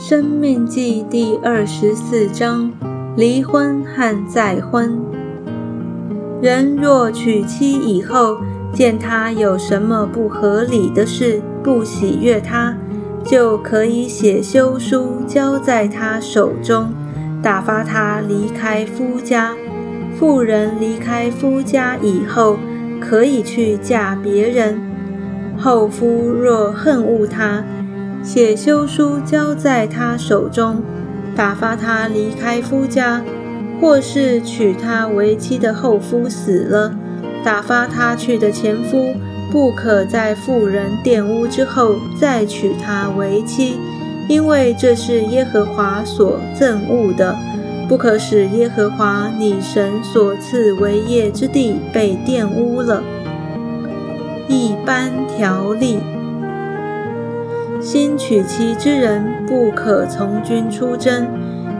生命记第二十四章：离婚和再婚。人若娶妻以后，见他有什么不合理的事，不喜悦他，就可以写休书交在他手中，打发他离开夫家。妇人离开夫家以后，可以去嫁别人。后夫若恨恶他，写休书交在他手中，打发他离开夫家；或是娶她为妻的后夫死了，打发他去的前夫不可在妇人玷污之后再娶她为妻，因为这是耶和华所憎恶的，不可使耶和华你神所赐为业之地被玷污了。一般条例。新娶妻之人不可从军出征，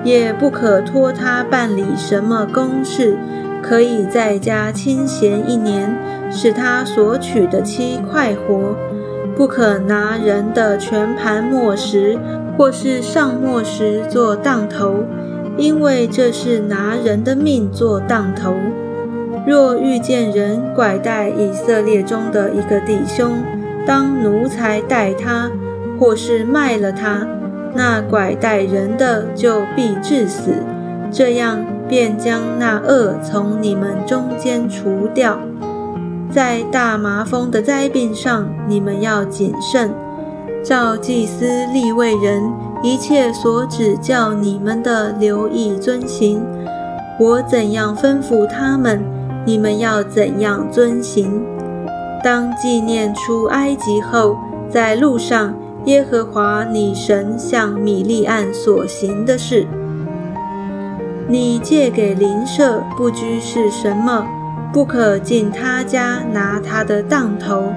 也不可托他办理什么公事，可以在家清闲一年，使他所娶的妻快活。不可拿人的全盘末时或是上末时做当头，因为这是拿人的命做当头。若遇见人拐带以色列中的一个弟兄，当奴才待他。或是卖了他，那拐带人的就必致死，这样便将那恶从你们中间除掉。在大麻风的灾病上，你们要谨慎，照祭司立位人一切所指教你们的，留意遵行。我怎样吩咐他们，你们要怎样遵行。当纪念出埃及后，在路上。耶和华你神向米利暗所行的事，你借给邻舍不拘是什么，不可进他家拿他的当头，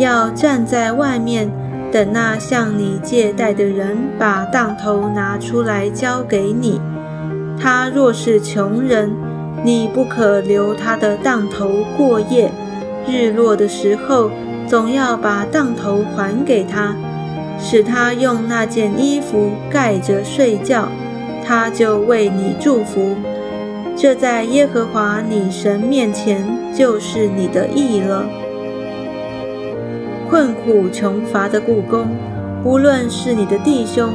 要站在外面等那向你借贷的人把当头拿出来交给你。他若是穷人，你不可留他的当头过夜，日落的时候总要把当头还给他。使他用那件衣服盖着睡觉，他就为你祝福。这在耶和华你神面前就是你的义了。困苦穷乏的故宫，无论是你的弟兄，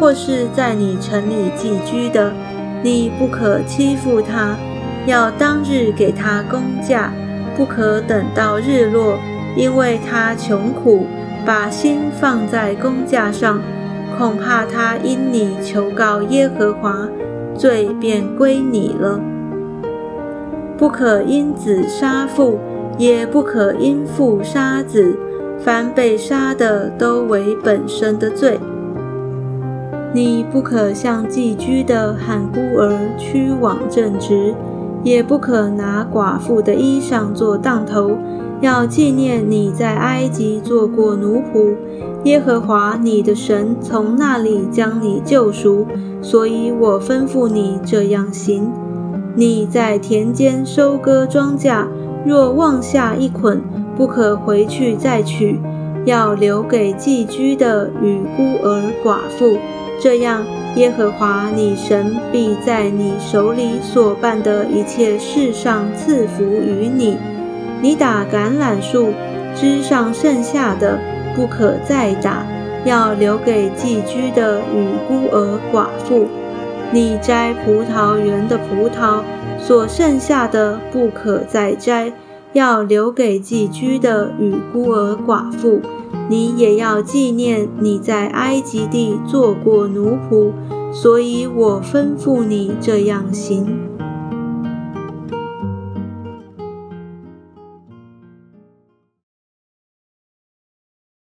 或是在你城里寄居的，你不可欺负他，要当日给他工价，不可等到日落，因为他穷苦。把心放在工架上，恐怕他因你求告耶和华，罪便归你了。不可因子杀父，也不可因父杀子，凡被杀的都为本身的罪。你不可向寄居的喊孤儿屈枉正直，也不可拿寡妇的衣裳做当头。要纪念你在埃及做过奴仆，耶和华你的神从那里将你救赎，所以我吩咐你这样行。你在田间收割庄稼，若忘下一捆，不可回去再取，要留给寄居的与孤儿寡妇。这样，耶和华你神必在你手里所办的一切事上赐福于你。你打橄榄树枝上剩下的，不可再打，要留给寄居的与孤儿寡妇。你摘葡萄园的葡萄所剩下的，不可再摘，要留给寄居的与孤儿寡妇。你也要纪念你在埃及地做过奴仆，所以我吩咐你这样行。